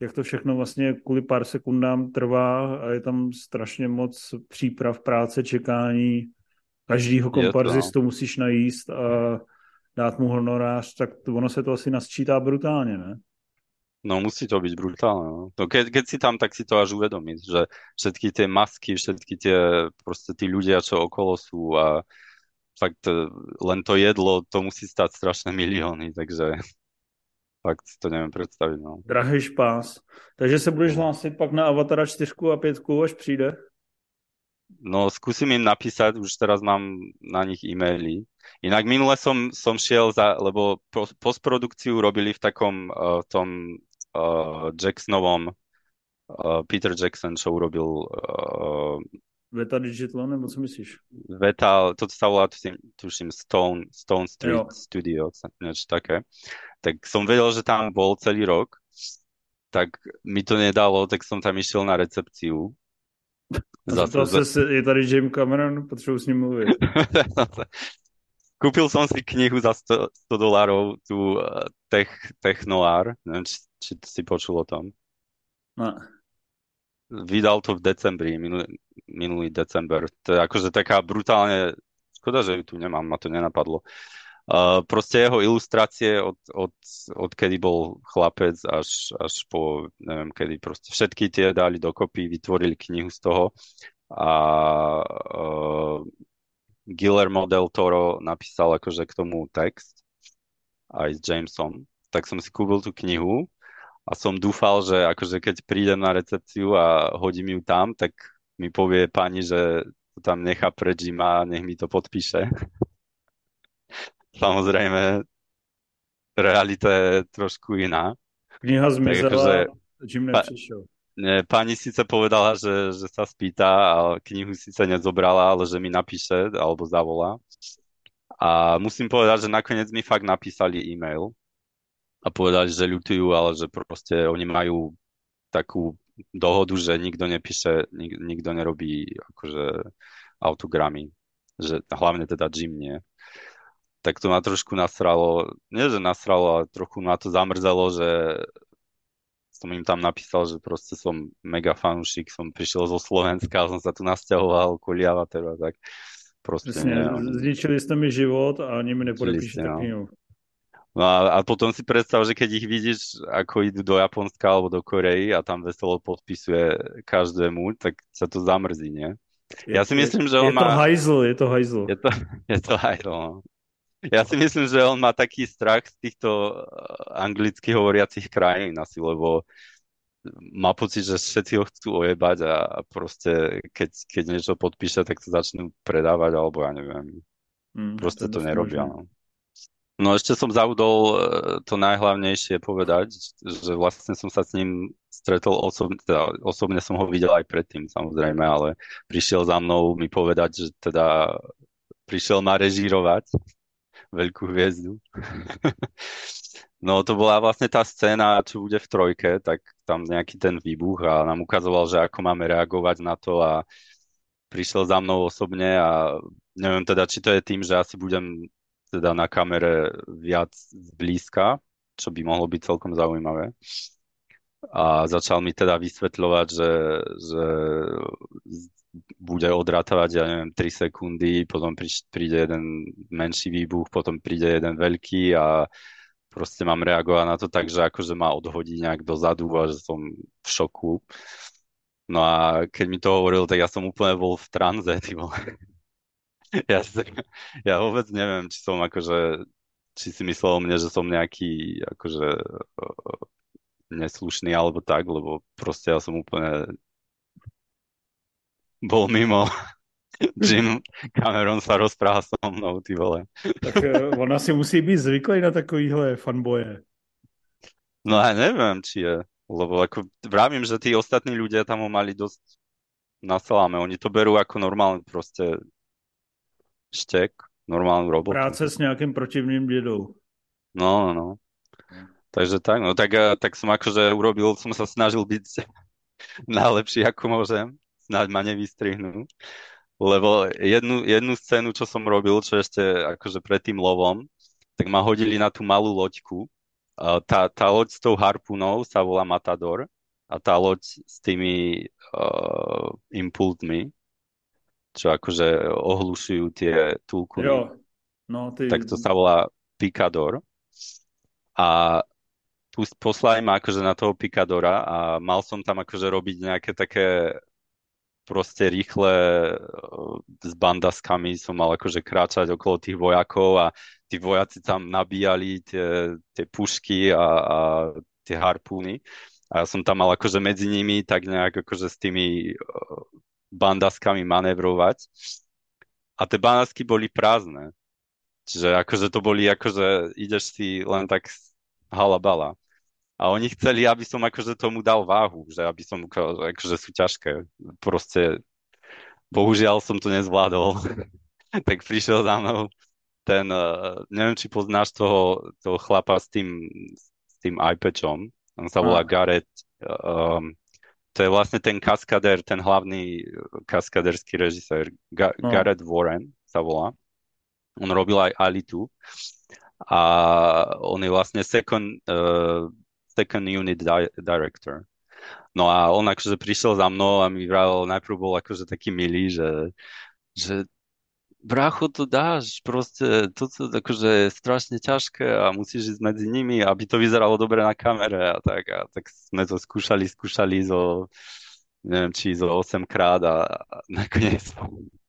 jak to všechno vlastně kvůli pár sekundám trvá a je tam strašně moc příprav, práce, čekání, každýho komparzistu musíš najíst a dát mu honorář, tak ono se to asi nasčítá brutálně, ne? No musí to byť brutálne. No. No, keď, keď si tam, tak si to až uvedomiť, že všetky tie masky, všetky tie proste tí ľudia, čo okolo sú a fakt e, len to jedlo, to musí stať strašné milióny, takže fakt si to neviem predstaviť. No. Drahý špás. Takže se budeš hlásit pak na Avatara 4 a 5, až přijde? No skúsim im napísať, už teraz mám na nich e-maily. Inak minule som, som šiel za, lebo postprodukciu robili v takom uh, tom uh, Jacksonovom uh, Peter Jackson, čo urobil uh, Veta Digital, nebo co myslíš? Veta, to sa volá, tuším, tuším Stone, Stone Street jo. Studio, niečo také. Tak som vedel, že tam bol celý rok, tak mi to nedalo, tak som tam išiel na recepciu. Zase, zase je tady Jim Cameron, potřebuji s ním mluvit. Kúpil som si knihu za 100, 100 dolárov, tú uh, tech, Technoár, neviem, či, či si počul o tom. No. Vydal to v decembri, minulý, minulý december. To je akože taká brutálne, škoda, že ju tu nemám, ma to nenapadlo. Uh, proste jeho ilustrácie od, od, od kedy bol chlapec až, až po, neviem kedy, proste všetky tie dali dokopy, vytvorili knihu z toho a uh, Guillermo del Toro napísal akože k tomu text aj s Jamesom, tak som si kúpil tú knihu a som dúfal, že akože keď prídem na recepciu a hodím ju tam, tak mi povie pani, že to tam nechá pre Jima a nech mi to podpíše. Samozrejme, realita je trošku iná. Kniha zmizela, akože, Jim nepřišiel. Pani síce povedala, že, že sa spýta a knihu síce nezobrala, ale že mi napíše alebo zavolá. A musím povedať, že nakoniec mi fakt napísali e-mail a povedali, že ľutujú, ale že proste oni majú takú dohodu, že nikto nepíše, nik, nikto nerobí akože autogramy. Že, hlavne teda Jim nie. Tak to ma trošku nasralo, nie že nasralo, ale trochu ma to zamrzelo, že som im tam napísal, že proste som mega fanúšik, som prišiel zo Slovenska, som sa tu nasťahoval kvôli Avataru a tak. Proste Presne, ne, zničili ste mi život a ani mi nepodepíšete no. knihu. No a, a potom si predstav, že keď ich vidíš, ako idú do Japonska alebo do Korei a tam veselo podpisuje každému, tak sa to zamrzí, nie? Ja si myslím, že on je má... To hajzl, je to hajzl. Je to, je to hajzl, no. Ja si myslím, že on má taký strach z týchto eh, anglicky hovoriacich krajín asi, lebo má pocit, že všetci ho chcú ojebať a, proste keď, keď niečo podpíše, tak to začnú predávať, alebo ja neviem. Mm, proste to, to nerobia. No. No ešte som zaudol e, to najhlavnejšie povedať, že vlastne som sa s ním stretol osobne, teda osobne som ho videl aj predtým samozrejme, ale prišiel za mnou mi povedať, že teda prišiel ma režírovať veľkú hviezdu. no to bola vlastne tá scéna, čo bude v trojke, tak tam nejaký ten výbuch a nám ukazoval, že ako máme reagovať na to a prišiel za mnou osobne a neviem teda, či to je tým, že asi budem teda na kamere viac zblízka, čo by mohlo byť celkom zaujímavé. A začal mi teda vysvetľovať, že, že bude odratávať, ja neviem, 3 sekundy, potom príde jeden menší výbuch, potom príde jeden veľký a proste mám reagovať na to tak, že akože ma odhodí nejak dozadu a že som v šoku. No a keď mi to hovoril, tak ja som úplne bol v tranze, ty ja, ja vôbec neviem, či som akože, či si myslel o mne, že som nejaký akože neslušný alebo tak, lebo proste ja som úplne bol mimo. Jim Cameron sa rozpráva so mnou, ty vole. Tak uh, ona si musí byť zvyklý na takovýhle fanboje. No ja neviem, či je. Lebo ako vravím, že tí ostatní ľudia tam ho mali dosť na saláme. Oni to berú ako normálne proste štek, normálnu robotu. Práce s nejakým protivným dedou. No, no, no. Takže tak, no tak, eh, tak som akože urobil, som sa snažil byť najlepší, ako môžem. Snáď ma nevystrihnú. Lebo jednu, jednu scénu, čo som robil, čo ešte akože pred tým lovom, tak ma hodili na tú malú loďku. Tá, tá loď s tou harpunou sa volá Matador a tá loď s tými uh, impultmi čo akože ohlušujú tie túlkuny. Jo. No, ty... Tak to sa volá Picador. A poslali ma akože na toho Picadora a mal som tam akože robiť nejaké také proste rýchle e, s bandaskami som mal akože kráčať okolo tých vojakov a tí vojaci tam nabíjali tie, tie pušky a, a tie harpúny. A ja som tam mal akože medzi nimi tak nejak akože s tými e, bandaskami manevrovať. A tie bandasky boli prázdne. Čiže akože to boli, akože ideš si len tak halabala. A oni chceli, aby som akože tomu dal váhu, že aby som, akože sú ťažké. Proste, bohužiaľ som to nezvládol. tak prišiel za mnou ten, uh, neviem, či poznáš toho, toho chlapa s tým, s tým iPadom. On sa volá Gareth, um, to je vlastne ten kaskader, ten hlavný kaskaderský režisér, Ga-. Gareth Warren sa volá. On robil aj Alitu a on je vlastne second, uh, second unit di- director. No a on akože prišiel za mnou a mi vravil, najprv bol akože taký milý, že, že bracho, to dáš, proste, to akože je strašne ťažké a musíš ísť medzi nimi, aby to vyzeralo dobre na kamere a tak. A tak sme to skúšali, skúšali zo, neviem, či zo 8 krát a, a nakoniec,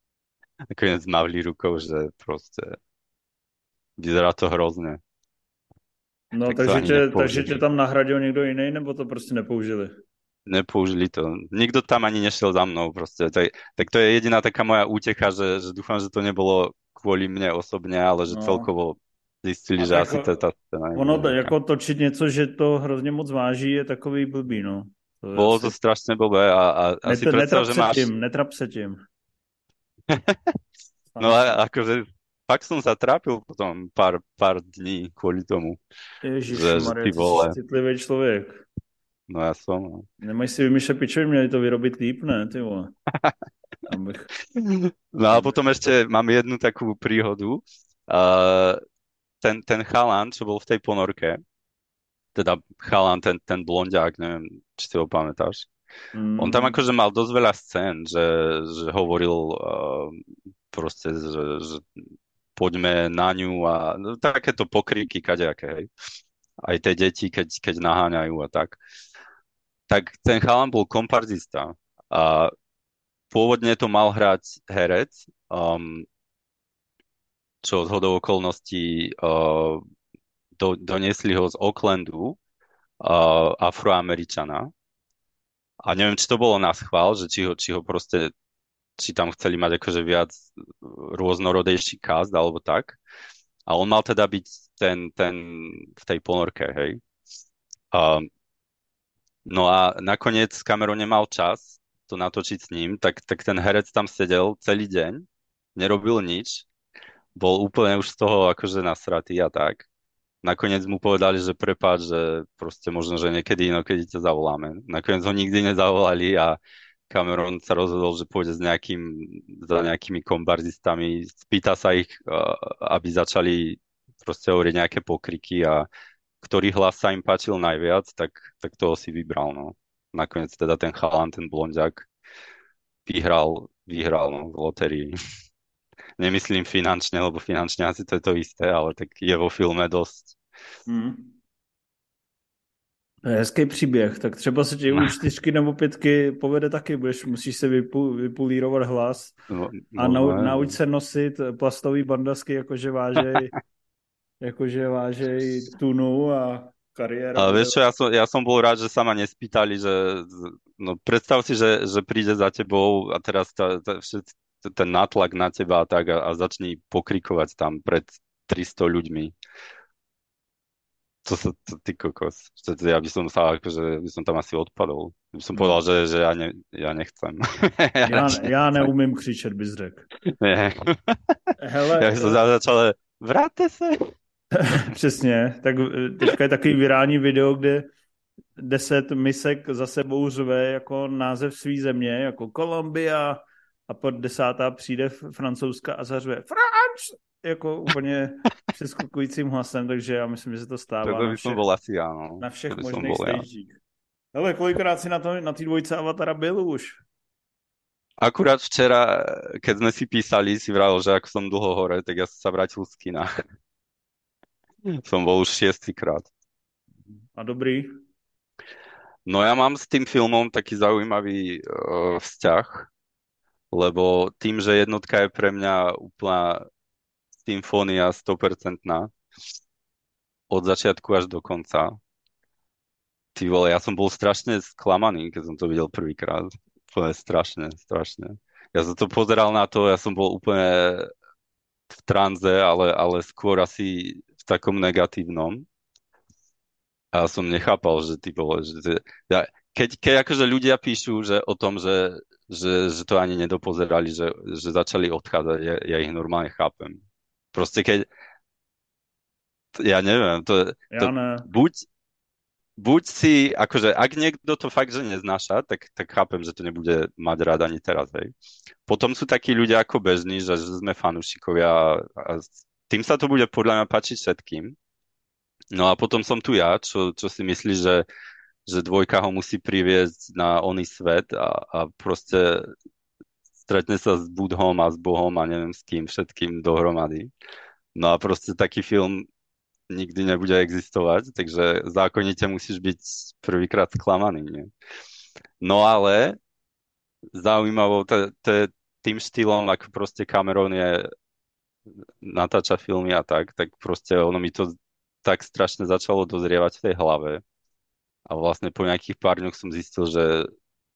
nakoniec mavli rukou, že proste vyzerá to hrozne. No, tak takže, tě, takže tě tam nahradil někdo jiný, nebo to prostě nepoužili? nepoužili to. Nikto tam ani nešiel za mnou proste. Tak, tak to je jediná taká moja útecha, že, že dúfam, že to nebolo kvôli mne osobne, ale že no. celkovo zjistili, že asi to je tá scéna. Ono, jako točiť něco, že to hrozně moc váží, je takový blbý, no. To Bolo asi... to strašne blbé a, a asi Net, predstav, že máš... Tím, netrap se tím. no a akože fakt som sa trápil potom pár, pár dní kvôli tomu. Ježiš, že, Maria, ty vole. citlivý človek. No ja som. No. Nemají si vymýšľať pičovi, měli to vyrobiť líp, ne, ty vole. Abych... No a potom ešte mám jednu takú príhodu. Uh, ten, ten chalan, čo bol v tej ponorke, teda chalan, ten, ten blondiak, neviem, či si ho pamätáš, mm. on tam akože mal dosť veľa scén, že, že hovoril uh, proste, že, že poďme na ňu a no, takéto pokriky kadejaké, hej. Aj tie deti, keď, keď naháňajú a tak tak ten chalan bol komparzista a pôvodne to mal hrať herec, um, čo z hodou okolností uh, do, doniesli ho z Oaklandu, uh, afroameričana. A neviem, či to bolo na schvál, že či ho, či ho proste, či tam chceli mať akože viac rôznorodejší cast alebo tak. A on mal teda byť ten, ten v tej ponorke, hej. A, no a nakoniec Cameron nemal čas to natočiť s ním, tak, tak ten herec tam sedel celý deň, nerobil nič, bol úplne už z toho akože nasratý a tak. Nakoniec mu povedali, že prepáč, že proste možno, že niekedy inokedy ťa zavoláme. Nakoniec ho nikdy nezavolali a Cameron sa rozhodol, že pôjde s nejakým, za nejakými kombardistami, spýta sa ich, aby začali proste hovoriť nejaké pokriky a ktorý hlas sa im páčil najviac, tak, tak toho si vybral. No. Nakoniec teda ten chalan, ten blondiak, vyhral, vyhral no, v lotérii. Nemyslím finančne, lebo finančne asi to je to isté, ale tak je vo filme dosť. Hmm. Hezký příběh, tak třeba se ti u čtyřky nebo pětky povede taky, budeš, musíš se vypu, vypulírovat hlas no, no, a nau, no, nauč se nosit plastový bandasky, jakože vážej, jakože vážej tunu a kariéra. Ale vieš čo, ja som, ja som bol rád, že sa ma nespýtali, že no predstav si, že, že príde za tebou a teraz tá, tá, ten nátlak na teba a tak a, a začni pokrikovať tam pred 300 ľuďmi to sa, to, ty kokos. Ja by som sa, akože, by som tam asi odpadol. By som povedal, že, že ja, ne, ja nechcem. ja, ja neumím křičet, bys řekl. Ne. Hele, ja by som začal, vráte se. Přesně. Tak eh, teďka je takový virální video, kde deset misek za sebou řve jako název svý země, jako Kolumbia a pod desátá přijde francouzska a zařve France! Jako úplně přeskakujícím hlasem, takže já myslím, že se to stává. To by som bol asi áno. Na všech možných stagech. Ale kolikrát si na, to, na té dvojce Avatara byl už? Akurát včera, keď sme si písali, si vral, že ako som dlho hore, tak ja som sa vrátil z kina. som bol už šiestýkrát. A dobrý? No ja mám s tým filmom taký zaujímavý uh, vzťah, lebo tým, že jednotka je pre mňa úplná symfónia 100% od začiatku až do konca. Ty vole, ja som bol strašne sklamaný, keď som to videl prvýkrát. Úplne strašne, strašne. Ja som to pozeral na to, ja som bol úplne v tranze, ale, ale skôr asi v takom negatívnom. A som nechápal, že ty vole, že, ja, keď, keď akože ľudia píšu že o tom, že, že, že to ani nedopozerali, že, že začali odchádzať, ja, ja ich normálne chápem. Proste keď, ja neviem, to, to ja ne. buď, buď si, akože ak niekto to fakt, že neznáša, tak, tak chápem, že to nebude mať rád ani teraz, hej. Potom sú takí ľudia ako bežní, že, že sme fanúšikovia a tým sa to bude podľa mňa páčiť všetkým. No a potom som tu ja, čo, čo si myslí, že, že dvojka ho musí priviesť na oný svet a, a proste stretne sa s Budhom a s Bohom a neviem s kým všetkým dohromady. No a proste taký film nikdy nebude existovať, takže zákonite musíš byť prvýkrát sklamaný. Nie? No ale zaujímavou t- t- tým štýlom, ako proste Cameron je natáča filmy a tak, tak proste ono mi to tak strašne začalo dozrievať v tej hlave. A vlastne po nejakých pár dňoch som zistil, že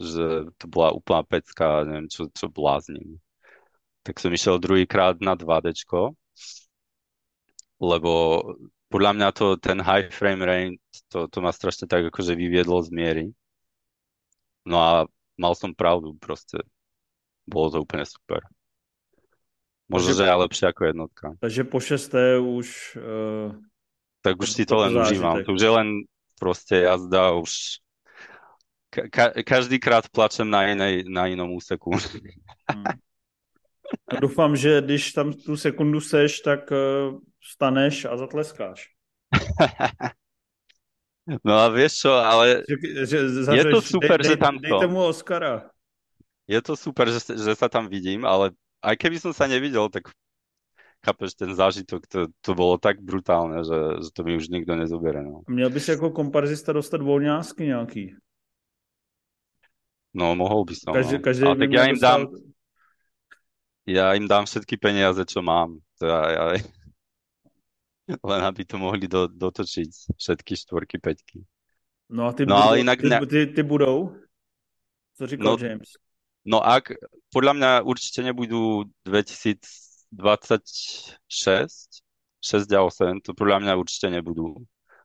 že to bola úplná pecka, neviem, čo, čo blázním. Tak som išiel druhýkrát na 2D, lebo podľa mňa to, ten high frame rate, to, to ma strašne tak akože vyviedlo z miery. No a mal som pravdu proste. Bolo to úplne super. Možno, že je lepšie ako jednotka. Takže po šesté už... Uh, tak už si to len užívam. To už je len proste jazda, už ka- každý krát plačem na, inej, na inom úseku. Hmm. A doufám, že když tam tu sekundu seš, tak uh, staneš a zatleskáš. no a vieš čo, ale že, že, zařeš, je to super, dej, že tam to... Dejte mu Oscara. Je to super, že, že sa tam vidím, ale aj keby som sa nevidel, tak chápeš, ten zážitok, to, to bolo tak brutálne, že, že to mi už nikto nezoberie. No. Měl by si jako komparzista dostat volňásky nějaký. No, mohol by som. Každý, no. každý Ale tak ja im dám, ja im dám všetky peniaze, čo mám. To ja, ja, len aby to mohli do, dotočiť všetky štvorky, peťky. No a ty, no, budou, ale inak ty, ne... ty, ty budou? Co říkal no, James? No ak, podľa mňa určite nebudú 2026, 6 a 8, to podľa mňa určite nebudú.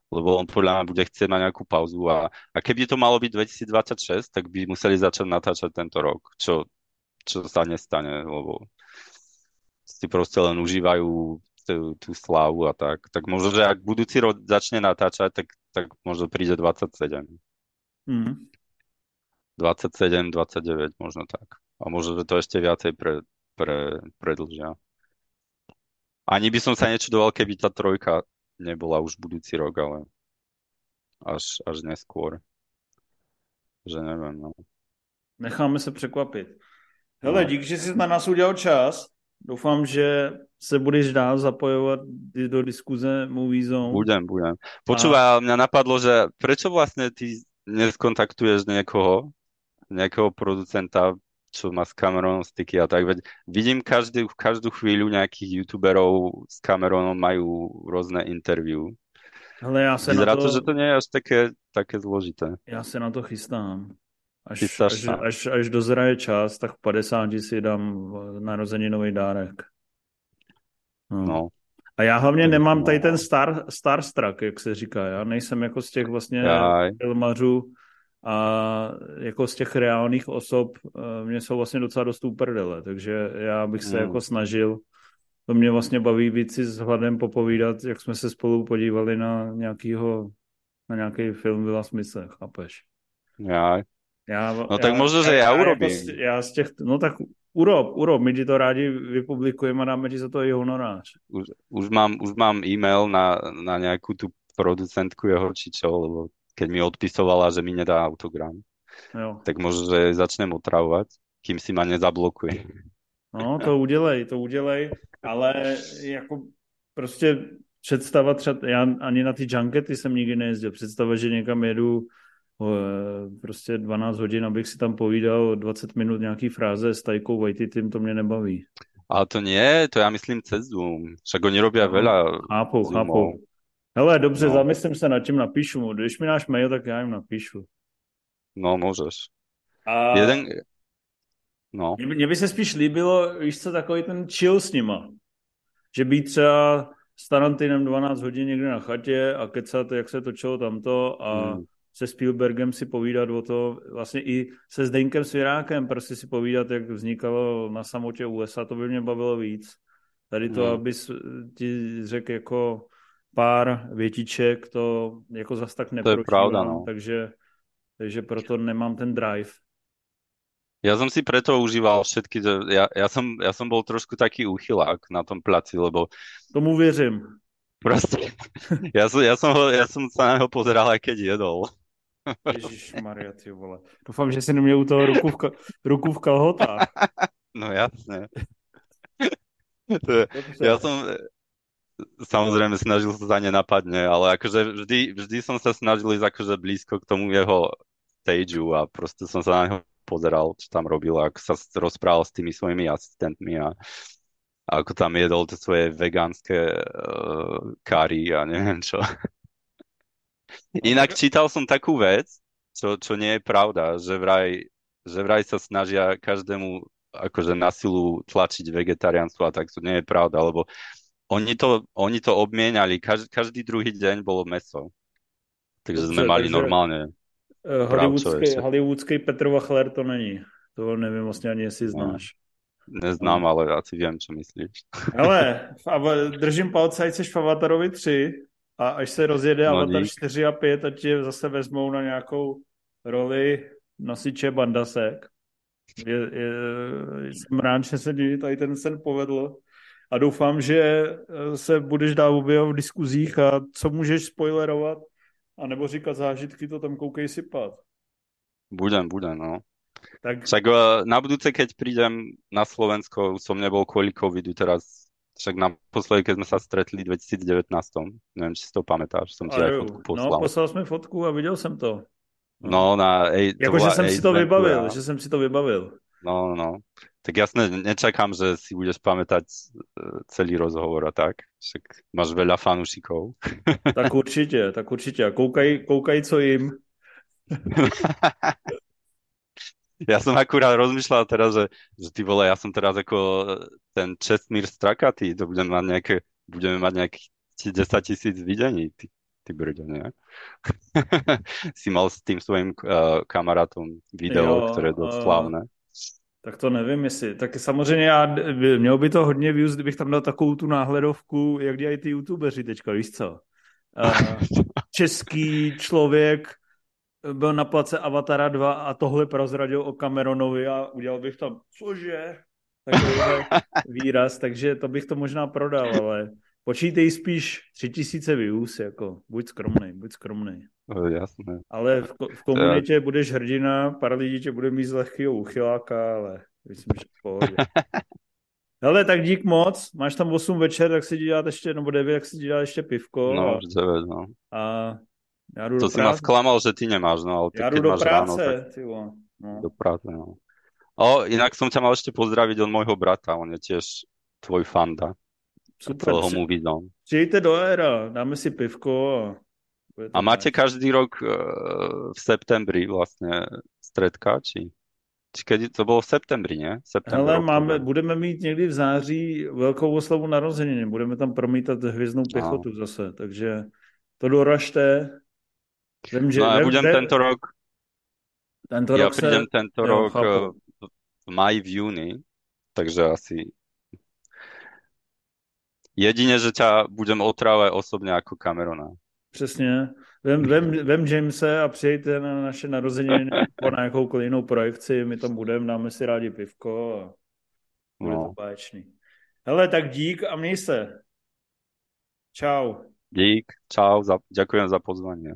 Lebo on podľa mňa bude chcieť mať nejakú pauzu a, a keby to malo byť 2026, tak by museli začať natáčať tento rok, čo, čo sa nestane, lebo si proste len užívajú tú, tú slávu a tak. Tak možno, že ak budúci rok začne natáčať, tak, tak možno príde 27. Mm. 27, 29 možno tak. A možno, že to ešte viacej pre, pre, predlžia. Ani by som sa nečudoval, keby tá trojka nebola už budúci rok, ale až, až neskôr. Že neviem, no. Necháme se překvapit. Hele, no. dík, že jsi na nás udělal čas. Doufám, že se budeš dál zapojovat do diskuze Movie Zone. Budem, budem. Počúvaj, a... mňa napadlo, že prečo vlastne ty neskontaktuješ niekoho, nejakého producenta, čo má s Cameronom styky a tak. Veď vidím každý, každú chvíľu nejakých youtuberov s Cameronom majú rôzne interview. Ale já se Vyzerá na to... to, že to nie je až také, také zložité. Já se na to chystám. Až, až, až, až dozraje čas, tak v 50 si dám narozeninový dárek. No. no. A já hlavně nemám tady ten star, starstruck, jak se říká. Já nejsem jako z těch vlastně Jaj. filmařů, a jako z těch reálných osob eh, mě jsou vlastně docela dost uprdele, takže já bych se mm. jako snažil, to mě vlastně baví víc si s hladem popovídat, jak jsme se spolu podívali na nějakýho, na nějaký film Vila Smise, chápeš? Já. Já, no já, tak možno, že já, já urobím. Jako, já z těch, no tak urob, urob, my ti to rádi vypublikujeme a dáme ti za to i honorář. Už, už, mám, už mám e-mail na, na nějakou tu producentku jeho či čo, lebo keď mi odpisovala, že mi nedá autogram. Jo. Tak možno, že začnem otravovať, kým si ma nezablokuje. No, to udělej, to udělej, ale jako prostě představa třeba, já ani na ty junkety jsem nikdy nejezdil, představa, že někam jedu prostě 12 hodin, abych si tam povídal 20 minut nějaký fráze s Tajkou Waititym, to mě nebaví. Ale to nie, to já myslím cez Zoom. Však oni robia no, veľa Chápu, Zoomov. chápu. Hele, dobře, no. zamyslím se nad tím, napíšu mu. Když mi dáš mail, tak já jim napíšu. No, můžeš. A... Jeden... No. Mně, mně by se spíš líbilo, víš co, takový ten chill s nima. Že být třeba s Tarantinem 12 hodin někde na chatě a kecat, jak se točilo tamto a hmm. se Spielbergem si povídat o to, vlastně i se Zdeňkem Svěrákem prostě si povídat, jak vznikalo na samotě USA, to by mě bavilo víc. Tady to, hmm. aby ti řekl jako pár větiček, to jako zas tak nepročívám, to je pravda, no. takže, takže proto nemám ten drive. Ja som si preto užíval všetky, ja, ja, som, ja som bol trošku taký úchylák na tom placi, lebo... Tomu věřím. Proste, ja som, ja som, ho, ja som sa na neho pozeral, aj keď jedol. Maria, ty vole. Doufám, že si neměl u toho ruku v, ruku v kalhotách. No jasne. ja som, samozrejme snažil sa za ne napadne, ale akože vždy, vždy som sa snažil ísť akože blízko k tomu jeho stageu a proste som sa na neho pozeral, čo tam robil, ako sa rozprával s tými svojimi asistentmi a, ako tam jedol tie svoje vegánske uh, kary a neviem čo. Inak čítal som takú vec, čo, čo nie je pravda, že vraj, že vraj sa snažia každému akože na silu tlačiť vegetariánstvo a tak to nie je pravda, lebo oni to, oni to obmienali, každý, každý druhý deň bolo meso. Takže sme mali takže, normálne. Uh, hollywoodský, hollywoodský Petrova chler to není. To nevím vlastně ani, jestli no. znáš. Neznám, ale asi vím, co myslíš. Ale držím palce, ať jsi v Avatarovi 3 a až se rozjede no, Avatar dík. 4 a 5 a tě zase vezmou na nějakou roli nosiče bandasek. Je, je, jsem rád, že se tady ten sen povedl a doufám, že eh, se budeš dál objevovat v diskuzích a co můžeš spoilerovat a nebo říkat zážitky, to tam koukej sypat. Budem, budem, no. Tak... Však eh, na budúce, keď prídem na Slovensko, som nebol kvôli covidu teraz, však naposledy, keď sme sa stretli v 2019, neviem, či si to pamätáš, som ti aj fotku poslal. No, poslal sme fotku a videl som to. No, na... Ej, jako, že jsem si to vybavil, že jsem si to vybavil. No, no. Tak jasne, nečakám, že si budeš pamätať e, celý rozhovor a tak. Však máš veľa fanúšikov. Tak určite, tak určite. A koukaj, koukaj co im. ja som akurát rozmýšľal teraz, že, že ty vole, ja som teraz ako ten Čestmír Strakatý, to budem mať nejaké budeme mať nejakých 10 tisíc videní, ty, ty brďo, nie? si mal s tým svojím uh, kamarátom video, jo, ktoré je dosť slavné. Tak to nevím, jestli. Tak samozřejmě já, mělo by to hodně views, kdybych tam dal takovou tu náhledovku, jak dělají ty youtubeři teďka, víš co? Uh, český člověk byl na place Avatara 2 a tohle prozradil o Cameronovi a udělal bych tam, cože? Takový výraz, takže to bych to možná prodal, ale počítej spíš tři tisíce views, jako buď skromný, buď skromný. No, jasné. Ale v, v komunitě Já... budeš hrdina, pár lidí tě bude mít z lehkého uchyláka, ale myslím, že v pohodě. Hele, tak dík moc. Máš tam 8 večer, tak si dělat ještě, nebo 9, tak si dělat ještě pivko. No, a, 9, no. A já jdu to do si práce. ma sklamal, že ty nemáš, no, ale ty, já jdu do práce, ráno, tak... tyvo. No. Do práce, no. O, inak som ťa mal ešte pozdraviť od môjho brata, on je tiež tvoj fanda. Super. Mu vidom. Přijďte do éra, dáme si pivko a... A máte každý rok uh, v septembri vlastne stredka, či? Či kedy to bylo v septembri? September, Hele, máme, budeme mít někdy v září velkou oslavu narozeniny. Budeme tam promítat hvězdnou no. pěchotu no. zase, takže to doražte. Vím, že, no a budem tento rok tento ja rok prídem se... tento jo, rok chápu. Eh, v maji, v júni, takže asi jedine, že ťa budem otrávať osobne ako Camerona. Přesně. Vem, vem, vem Jamese a přijďte na naše narozeniny nebo na jakoukoliv jinou projekci, my tam budeme, dáme si rádi pivko a bude no. to báječný. Hele, tak dík a měj se. Čau. Dík, čau, za, ďakujem za pozvanie.